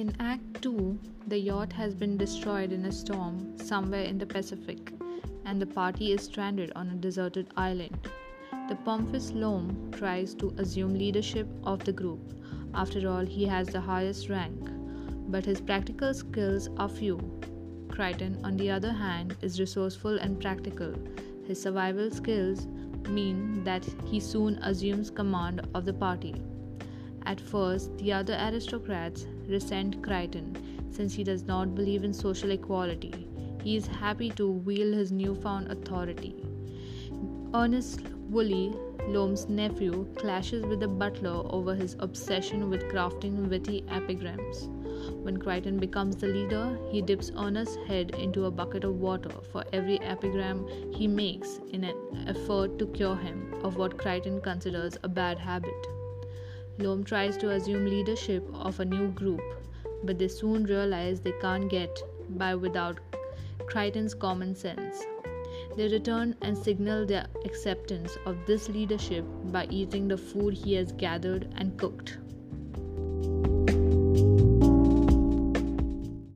The yacht has been destroyed in a storm somewhere in the Pacific, and the party is stranded on a deserted island. The pompous Loam tries to assume leadership of the group. After all, he has the highest rank, but his practical skills are few. Crichton, on the other hand, is resourceful and practical. His survival skills mean that he soon assumes command of the party. At first, the other aristocrats resent Crichton since he does not believe in social equality. He is happy to wield his newfound authority. Ernest Woolley, Loam's nephew, clashes with the butler over his obsession with crafting witty epigrams. When Crichton becomes the leader, he dips Ernest's head into a bucket of water for every epigram he makes in an effort to cure him of what Crichton considers a bad habit. Loam tries to assume leadership of a new group, but they soon realize they can't get by without Crichton's common sense. They return and signal their acceptance of this leadership by eating the food he has gathered and cooked.